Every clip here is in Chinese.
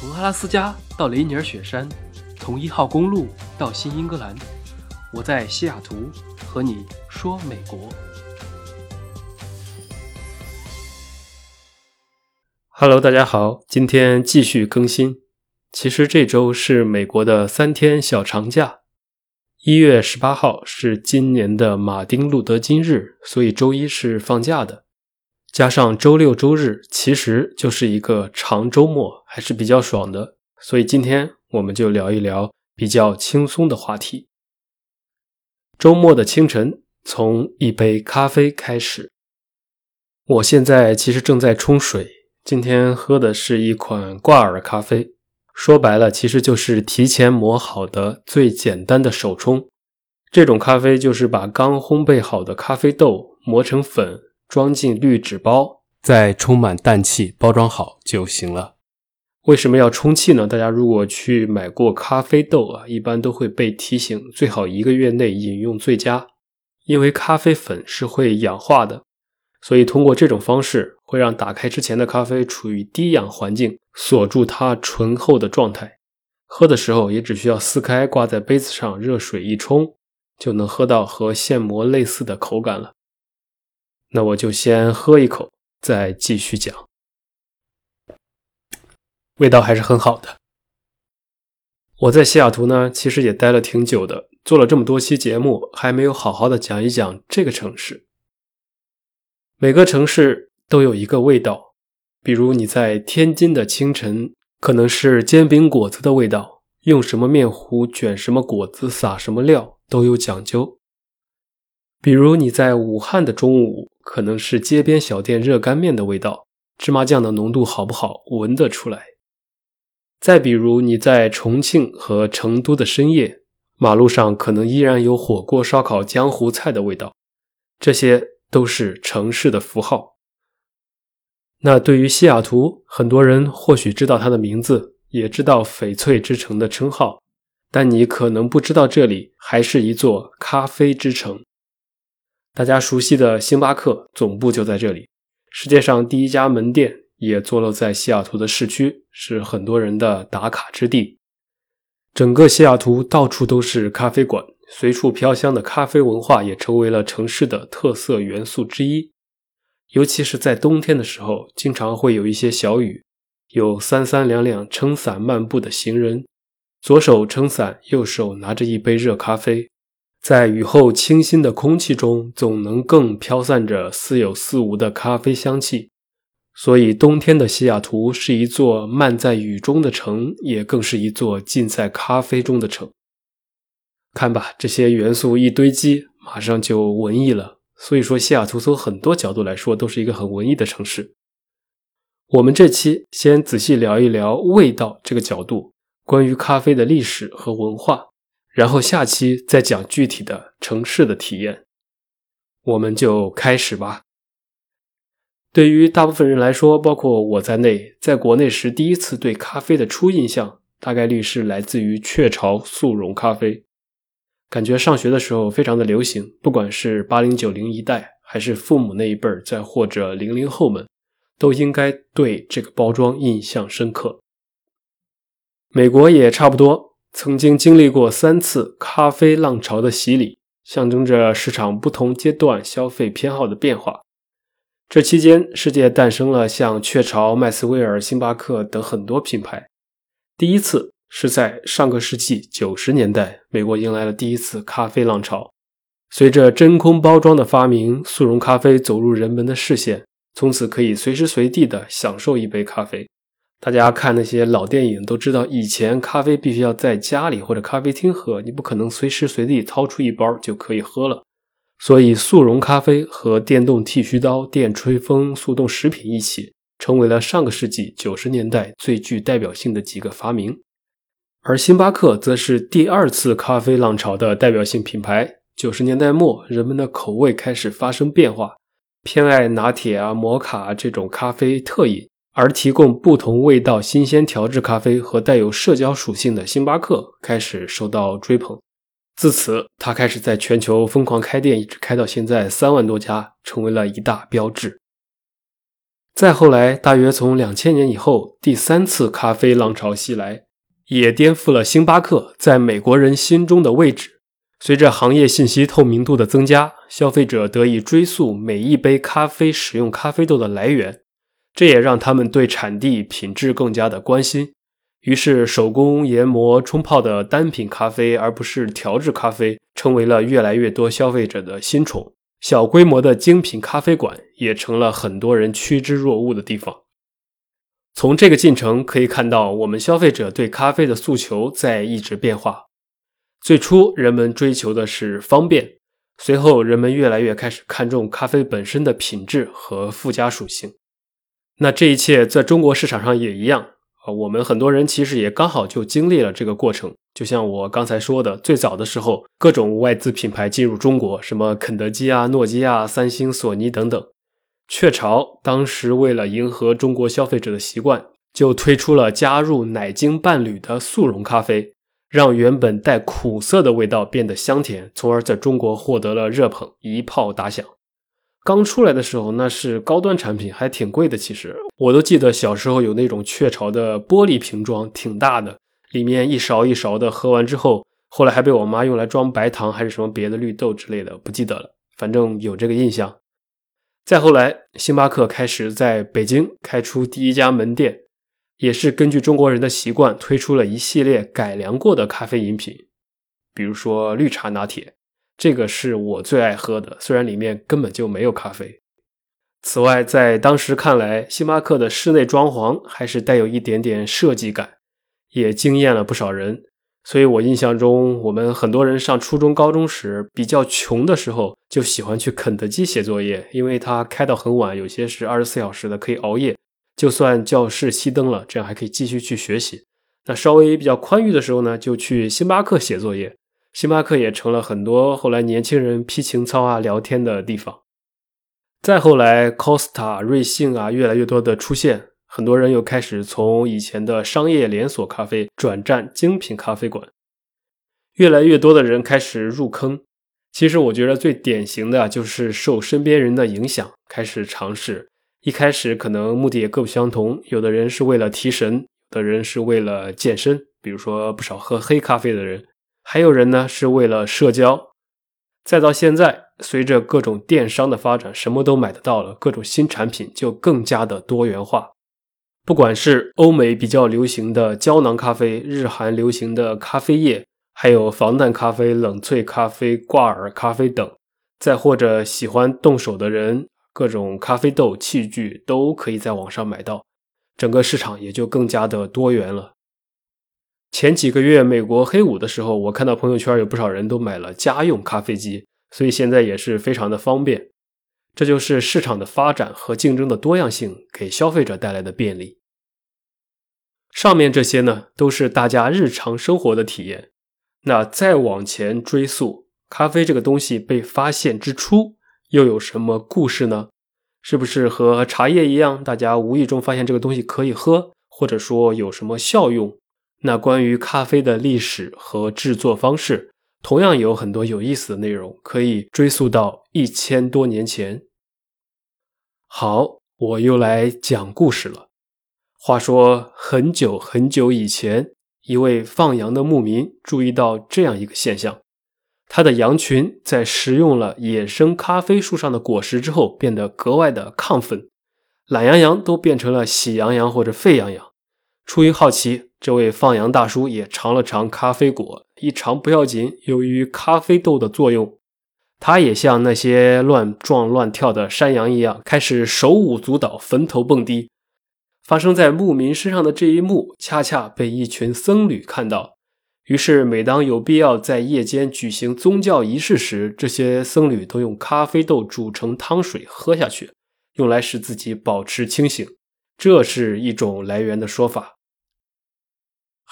从阿拉斯加到雷尼尔雪山，从一号公路到新英格兰，我在西雅图和你说美国。Hello，大家好，今天继续更新。其实这周是美国的三天小长假，一月十八号是今年的马丁路德金日，所以周一是放假的。加上周六周日，其实就是一个长周末，还是比较爽的。所以今天我们就聊一聊比较轻松的话题。周末的清晨，从一杯咖啡开始。我现在其实正在冲水，今天喝的是一款挂耳咖啡。说白了，其实就是提前磨好的最简单的手冲。这种咖啡就是把刚烘焙好的咖啡豆磨成粉。装进滤纸包，再充满氮气，包装好就行了。为什么要充气呢？大家如果去买过咖啡豆啊，一般都会被提醒，最好一个月内饮用最佳，因为咖啡粉是会氧化的，所以通过这种方式会让打开之前的咖啡处于低氧环境，锁住它醇厚的状态。喝的时候也只需要撕开，挂在杯子上，热水一冲，就能喝到和现磨类似的口感了。那我就先喝一口，再继续讲。味道还是很好的。我在西雅图呢，其实也待了挺久的，做了这么多期节目，还没有好好的讲一讲这个城市。每个城市都有一个味道，比如你在天津的清晨，可能是煎饼果子的味道，用什么面糊卷什么果子，撒什么料都有讲究。比如你在武汉的中午。可能是街边小店热干面的味道，芝麻酱的浓度好不好，闻得出来。再比如你在重庆和成都的深夜，马路上可能依然有火锅、烧烤、江湖菜的味道，这些都是城市的符号。那对于西雅图，很多人或许知道它的名字，也知道翡翠之城的称号，但你可能不知道这里还是一座咖啡之城。大家熟悉的星巴克总部就在这里，世界上第一家门店也坐落在西雅图的市区，是很多人的打卡之地。整个西雅图到处都是咖啡馆，随处飘香的咖啡文化也成为了城市的特色元素之一。尤其是在冬天的时候，经常会有一些小雨，有三三两两撑伞漫步的行人，左手撑伞，右手拿着一杯热咖啡。在雨后清新的空气中，总能更飘散着似有似无的咖啡香气。所以，冬天的西雅图是一座漫在雨中的城，也更是一座浸在咖啡中的城。看吧，这些元素一堆积，马上就文艺了。所以说，西雅图从很多角度来说，都是一个很文艺的城市。我们这期先仔细聊一聊味道这个角度，关于咖啡的历史和文化。然后下期再讲具体的城市的体验，我们就开始吧。对于大部分人来说，包括我在内，在国内时第一次对咖啡的初印象，大概率是来自于雀巢速溶咖啡。感觉上学的时候非常的流行，不管是八零九零一代，还是父母那一辈儿，再或者零零后们，都应该对这个包装印象深刻。美国也差不多。曾经经历过三次咖啡浪潮的洗礼，象征着市场不同阶段消费偏好的变化。这期间，世界诞生了像雀巢、麦斯威尔、星巴克等很多品牌。第一次是在上个世纪九十年代，美国迎来了第一次咖啡浪潮。随着真空包装的发明，速溶咖啡走入人们的视线，从此可以随时随地的享受一杯咖啡。大家看那些老电影都知道，以前咖啡必须要在家里或者咖啡厅喝，你不可能随时随地掏出一包就可以喝了。所以，速溶咖啡和电动剃须刀、电吹风、速冻食品一起，成为了上个世纪九十年代最具代表性的几个发明。而星巴克则是第二次咖啡浪潮的代表性品牌。九十年代末，人们的口味开始发生变化，偏爱拿铁啊、摩卡这种咖啡特饮。而提供不同味道新鲜调制咖啡和带有社交属性的星巴克开始受到追捧，自此，它开始在全球疯狂开店，一直开到现在三万多家，成为了一大标志。再后来，大约从两千年以后，第三次咖啡浪潮袭来，也颠覆了星巴克在美国人心中的位置。随着行业信息透明度的增加，消费者得以追溯每一杯咖啡使用咖啡豆的来源，这也让他们对产地、品质更加的关心。于是，手工研磨冲泡的单品咖啡，而不是调制咖啡，成为了越来越多消费者的新宠。小规模的精品咖啡馆也成了很多人趋之若鹜的地方。从这个进程可以看到，我们消费者对咖啡的诉求在一直变化。最初，人们追求的是方便，随后，人们越来越开始看重咖啡本身的品质和附加属性。那这一切在中国市场上也一样。啊，我们很多人其实也刚好就经历了这个过程。就像我刚才说的，最早的时候，各种外资品牌进入中国，什么肯德基啊、诺基亚、三星、索尼等等。雀巢当时为了迎合中国消费者的习惯，就推出了加入奶精伴侣的速溶咖啡，让原本带苦涩的味道变得香甜，从而在中国获得了热捧，一炮打响。刚出来的时候，那是高端产品，还挺贵的。其实我都记得小时候有那种雀巢的玻璃瓶装，挺大的，里面一勺一勺的喝完之后，后来还被我妈用来装白糖还是什么别的绿豆之类的，不记得了。反正有这个印象。再后来，星巴克开始在北京开出第一家门店，也是根据中国人的习惯推出了一系列改良过的咖啡饮品，比如说绿茶拿铁。这个是我最爱喝的，虽然里面根本就没有咖啡。此外，在当时看来，星巴克的室内装潢还是带有一点点设计感，也惊艳了不少人。所以我印象中，我们很多人上初中、高中时比较穷的时候，就喜欢去肯德基写作业，因为它开到很晚，有些是二十四小时的，可以熬夜。就算教室熄灯了，这样还可以继续去学习。那稍微比较宽裕的时候呢，就去星巴克写作业。星巴克也成了很多后来年轻人批情操啊、聊天的地方。再后来，Costa、瑞幸啊，越来越多的出现，很多人又开始从以前的商业连锁咖啡转战精品咖啡馆。越来越多的人开始入坑。其实我觉得最典型的就是受身边人的影响，开始尝试。一开始可能目的也各不相同，有的人是为了提神，有的人是为了健身，比如说不少喝黑咖啡的人。还有人呢，是为了社交。再到现在，随着各种电商的发展，什么都买得到了，各种新产品就更加的多元化。不管是欧美比较流行的胶囊咖啡，日韩流行的咖啡液，还有防弹咖啡、冷萃咖啡、挂耳咖啡等，再或者喜欢动手的人，各种咖啡豆器具都可以在网上买到，整个市场也就更加的多元了。前几个月美国黑五的时候，我看到朋友圈有不少人都买了家用咖啡机，所以现在也是非常的方便。这就是市场的发展和竞争的多样性给消费者带来的便利。上面这些呢，都是大家日常生活的体验。那再往前追溯，咖啡这个东西被发现之初，又有什么故事呢？是不是和茶叶一样，大家无意中发现这个东西可以喝，或者说有什么效用？那关于咖啡的历史和制作方式，同样有很多有意思的内容，可以追溯到一千多年前。好，我又来讲故事了。话说很久很久以前，一位放羊的牧民注意到这样一个现象：他的羊群在食用了野生咖啡树上的果实之后，变得格外的亢奋，懒羊羊都变成了喜羊羊或者沸羊羊。出于好奇。这位放羊大叔也尝了尝咖啡果，一尝不要紧。由于咖啡豆的作用，他也像那些乱撞乱跳的山羊一样，开始手舞足蹈、坟头蹦迪。发生在牧民身上的这一幕，恰恰被一群僧侣看到。于是，每当有必要在夜间举行宗教仪式时，这些僧侣都用咖啡豆煮成汤水喝下去，用来使自己保持清醒。这是一种来源的说法。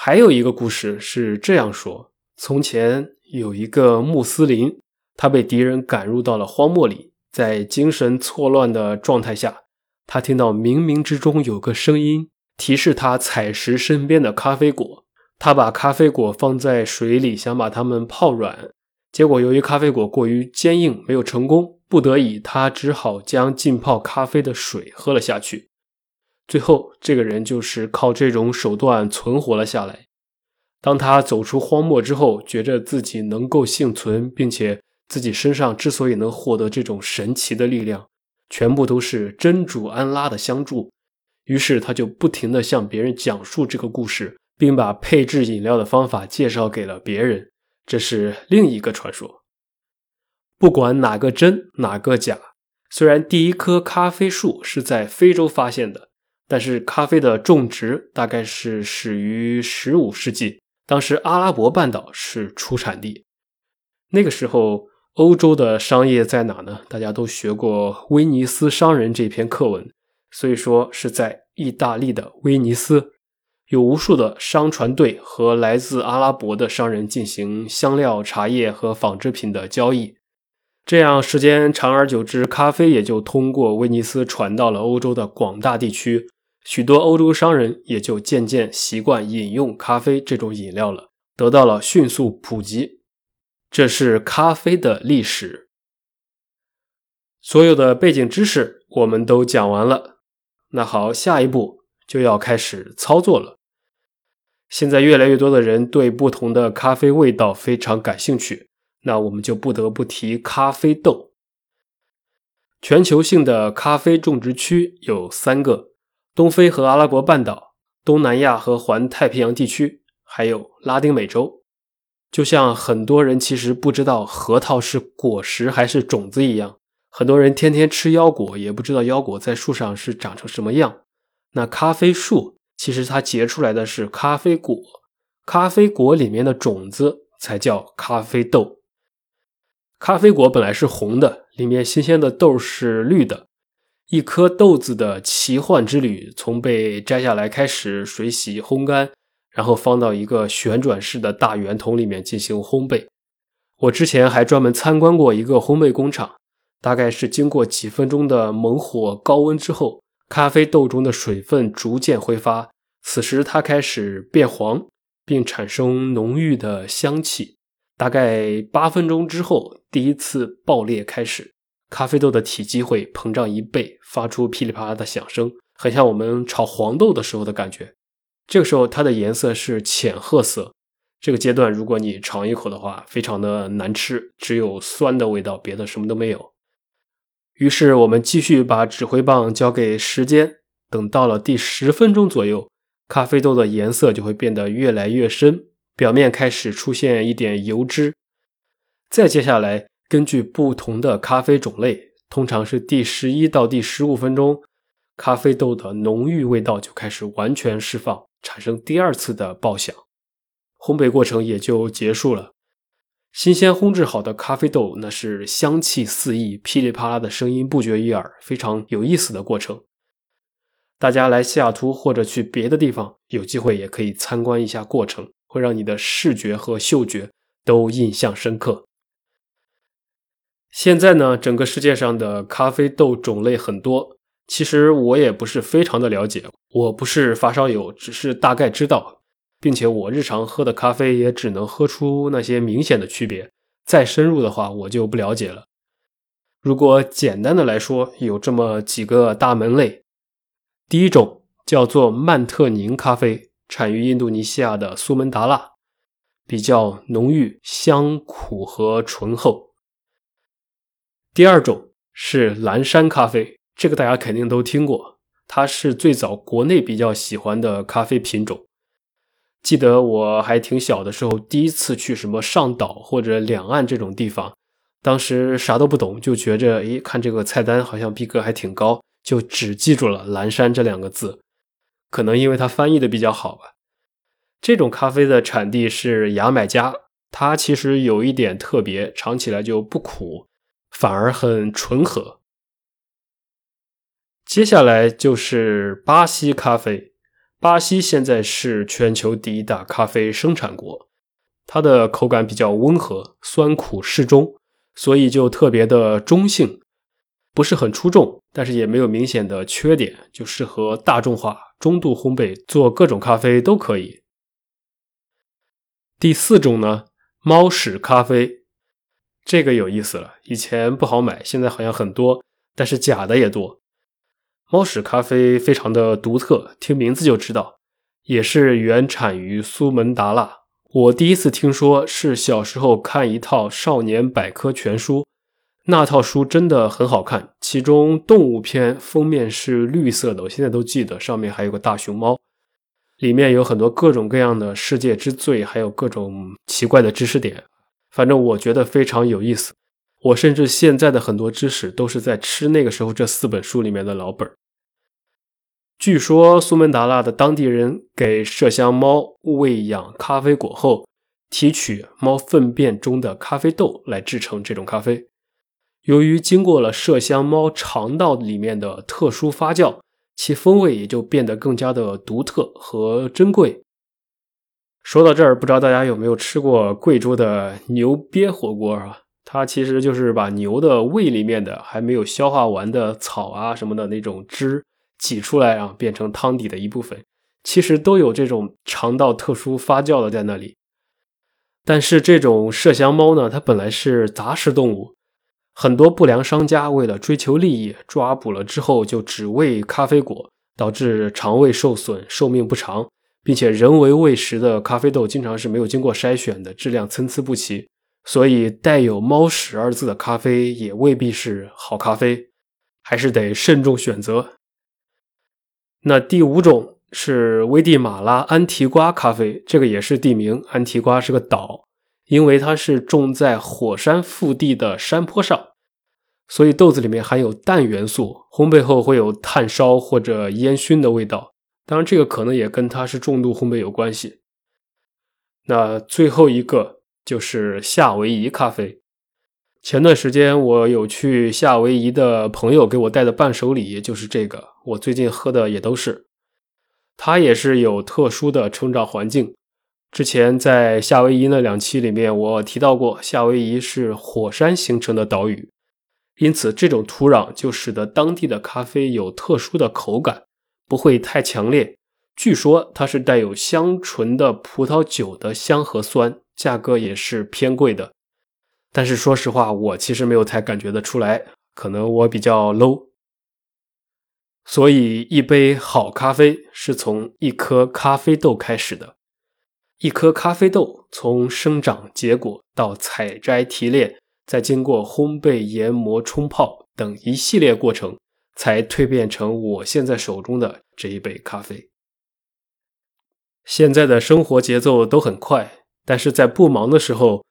还有一个故事是这样说：从前有一个穆斯林，他被敌人赶入到了荒漠里，在精神错乱的状态下，他听到冥冥之中有个声音提示他采食身边的咖啡果。他把咖啡果放在水里，想把它们泡软，结果由于咖啡果过于坚硬，没有成功。不得已，他只好将浸泡咖啡的水喝了下去，最后，这个人就是靠这种手段存活了下来。当他走出荒漠之后，觉着自己能够幸存，并且自己身上之所以能获得这种神奇的力量，全部都是真主安拉的相助。于是他就不停地向别人讲述这个故事，并把配制饮料的方法介绍给了别人。这是另一个传说。不管哪个真哪个假，虽然第一棵咖啡树是在非洲发现的，但是咖啡的种植大概是始于十五世纪。当时阿拉伯半岛是出产地，那个时候欧洲的商业在哪呢？大家都学过《威尼斯商人》这篇课文，所以说是在意大利的威尼斯，有无数的商船队和来自阿拉伯的商人进行香料、茶叶和纺织品的交易。这样时间长而久之，咖啡也就通过威尼斯传到了欧洲的广大地区。许多欧洲商人也就渐渐习惯饮用咖啡这种饮料了，得到了迅速普及。这是咖啡的历史。所有的背景知识我们都讲完了，那好，下一步就要开始操作了。现在越来越多的人对不同的咖啡味道非常感兴趣，那我们就不得不提咖啡豆。全球性的咖啡种植区有三个。东非和阿拉伯半岛、东南亚和环太平洋地区，还有拉丁美洲，就像很多人其实不知道核桃是果实还是种子一样，很多人天天吃腰果，也不知道腰果在树上是长成什么样。那咖啡树其实它结出来的是咖啡果，咖啡果里面的种子才叫咖啡豆。咖啡果本来是红的，里面新鲜的豆是绿的。一颗豆子的奇幻之旅，从被摘下来开始，水洗、烘干，然后放到一个旋转式的大圆筒里面进行烘焙。我之前还专门参观过一个烘焙工厂，大概是经过几分钟的猛火高温之后，咖啡豆中的水分逐渐挥发，此时它开始变黄，并产生浓郁的香气。大概八分钟之后，第一次爆裂开始。咖啡豆的体积会膨胀一倍，发出噼里啪啦的响声，很像我们炒黄豆的时候的感觉。这个时候，它的颜色是浅褐色。这个阶段，如果你尝一口的话，非常的难吃，只有酸的味道，别的什么都没有。于是，我们继续把指挥棒交给时间。等到了第十分钟左右，咖啡豆的颜色就会变得越来越深，表面开始出现一点油脂。再接下来。根据不同的咖啡种类，通常是第十一到第十五分钟，咖啡豆的浓郁味道就开始完全释放，产生第二次的爆响，烘焙过程也就结束了。新鲜烘制好的咖啡豆，那是香气四溢，噼里啪啦的声音不绝于耳，非常有意思的过程。大家来西雅图或者去别的地方，有机会也可以参观一下过程，会让你的视觉和嗅觉都印象深刻。现在呢，整个世界上的咖啡豆种类很多，其实我也不是非常的了解，我不是发烧友，只是大概知道，并且我日常喝的咖啡也只能喝出那些明显的区别，再深入的话我就不了解了。如果简单的来说，有这么几个大门类，第一种叫做曼特宁咖啡，产于印度尼西亚的苏门答腊，比较浓郁、香、苦和醇厚。第二种是蓝山咖啡，这个大家肯定都听过，它是最早国内比较喜欢的咖啡品种。记得我还挺小的时候，第一次去什么上岛或者两岸这种地方，当时啥都不懂，就觉着，诶，看这个菜单好像逼格还挺高，就只记住了蓝山这两个字。可能因为它翻译的比较好吧。这种咖啡的产地是牙买加，它其实有一点特别，尝起来就不苦。反而很醇和。接下来就是巴西咖啡，巴西现在是全球第一大咖啡生产国，它的口感比较温和，酸苦适中，所以就特别的中性，不是很出众，但是也没有明显的缺点，就适合大众化、中度烘焙，做各种咖啡都可以。第四种呢，猫屎咖啡。这个有意思了，以前不好买，现在好像很多，但是假的也多。猫屎咖啡非常的独特，听名字就知道，也是原产于苏门答腊。我第一次听说是小时候看一套少年百科全书，那套书真的很好看，其中动物篇封面是绿色的，我现在都记得，上面还有个大熊猫，里面有很多各种各样的世界之最，还有各种奇怪的知识点，反正我觉得非常有意思。我甚至现在的很多知识都是在吃那个时候这四本书里面的老本儿据说苏门答腊的当地人给麝香猫喂养咖啡果后，提取猫粪便中的咖啡豆来制成这种咖啡。由于经过了麝香猫肠道里面的特殊发酵，其风味也就变得更加的独特和珍贵。说到这儿，不知道大家有没有吃过贵州的牛瘪火锅啊？它其实就是把牛的胃里面的还没有消化完的草啊什么的那种汁挤出来啊，变成汤底的一部分。其实都有这种肠道特殊发酵的在那里。但是这种麝香猫呢，它本来是杂食动物，很多不良商家为了追求利益，抓捕了之后就只喂咖啡果，导致肠胃受损、寿命不长，并且人为喂食的咖啡豆经常是没有经过筛选的，质量参差不齐。所以，带有“猫屎”二字的咖啡也未必是好咖啡，还是得慎重选择。那第五种是危地马拉安提瓜咖啡，这个也是地名，安提瓜是个岛，因为它是种在火山腹地的山坡上，所以豆子里面含有氮元素，烘焙后会有炭烧或者烟熏的味道。当然，这个可能也跟它是重度烘焙有关系。那最后一个。就是夏威夷咖啡。前段时间我有去夏威夷的朋友给我带的伴手礼，就是这个。我最近喝的也都是。它也是有特殊的成长环境。之前在夏威夷那两期里面，我提到过，夏威夷是火山形成的岛屿，因此这种土壤就使得当地的咖啡有特殊的口感，不会太强烈。据说它是带有香醇的葡萄酒的香和酸。价格也是偏贵的，但是说实话，我其实没有太感觉得出来，可能我比较 low。所以，一杯好咖啡是从一颗咖啡豆开始的。一颗咖啡豆从生长、结果到采摘、提炼，再经过烘焙、研磨、冲泡等一系列过程，才蜕变成我现在手中的这一杯咖啡。现在的生活节奏都很快。但是在不忙的时候，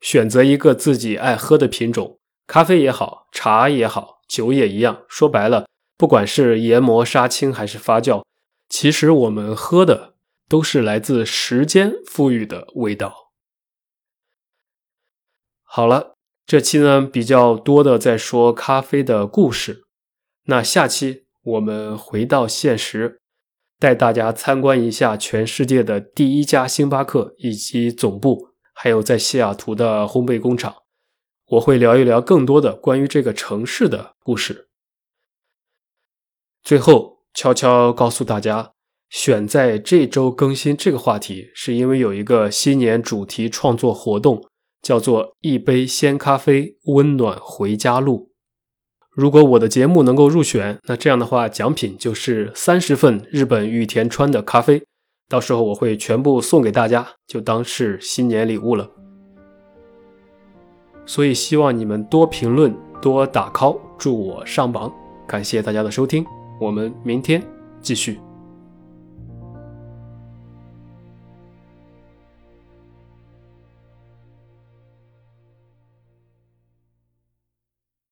选择一个自己爱喝的品种，咖啡也好，茶也好，酒也一样。说白了，不管是研磨、杀青还是发酵，其实我们喝的都是来自时间赋予的味道。好了，这期呢比较多的在说咖啡的故事，那下期我们回到现实。带大家参观一下全世界的第一家星巴克以及总部，还有在西雅图的烘焙工厂。我会聊一聊更多的关于这个城市的故事。最后，悄悄告诉大家，选在这周更新这个话题，是因为有一个新年主题创作活动，叫做“一杯鲜咖啡，温暖回家路”。如果我的节目能够入选，那这样的话，奖品就是三十份日本玉田川的咖啡，到时候我会全部送给大家，就当是新年礼物了。所以希望你们多评论，多打 call，祝我上榜。感谢大家的收听，我们明天继续。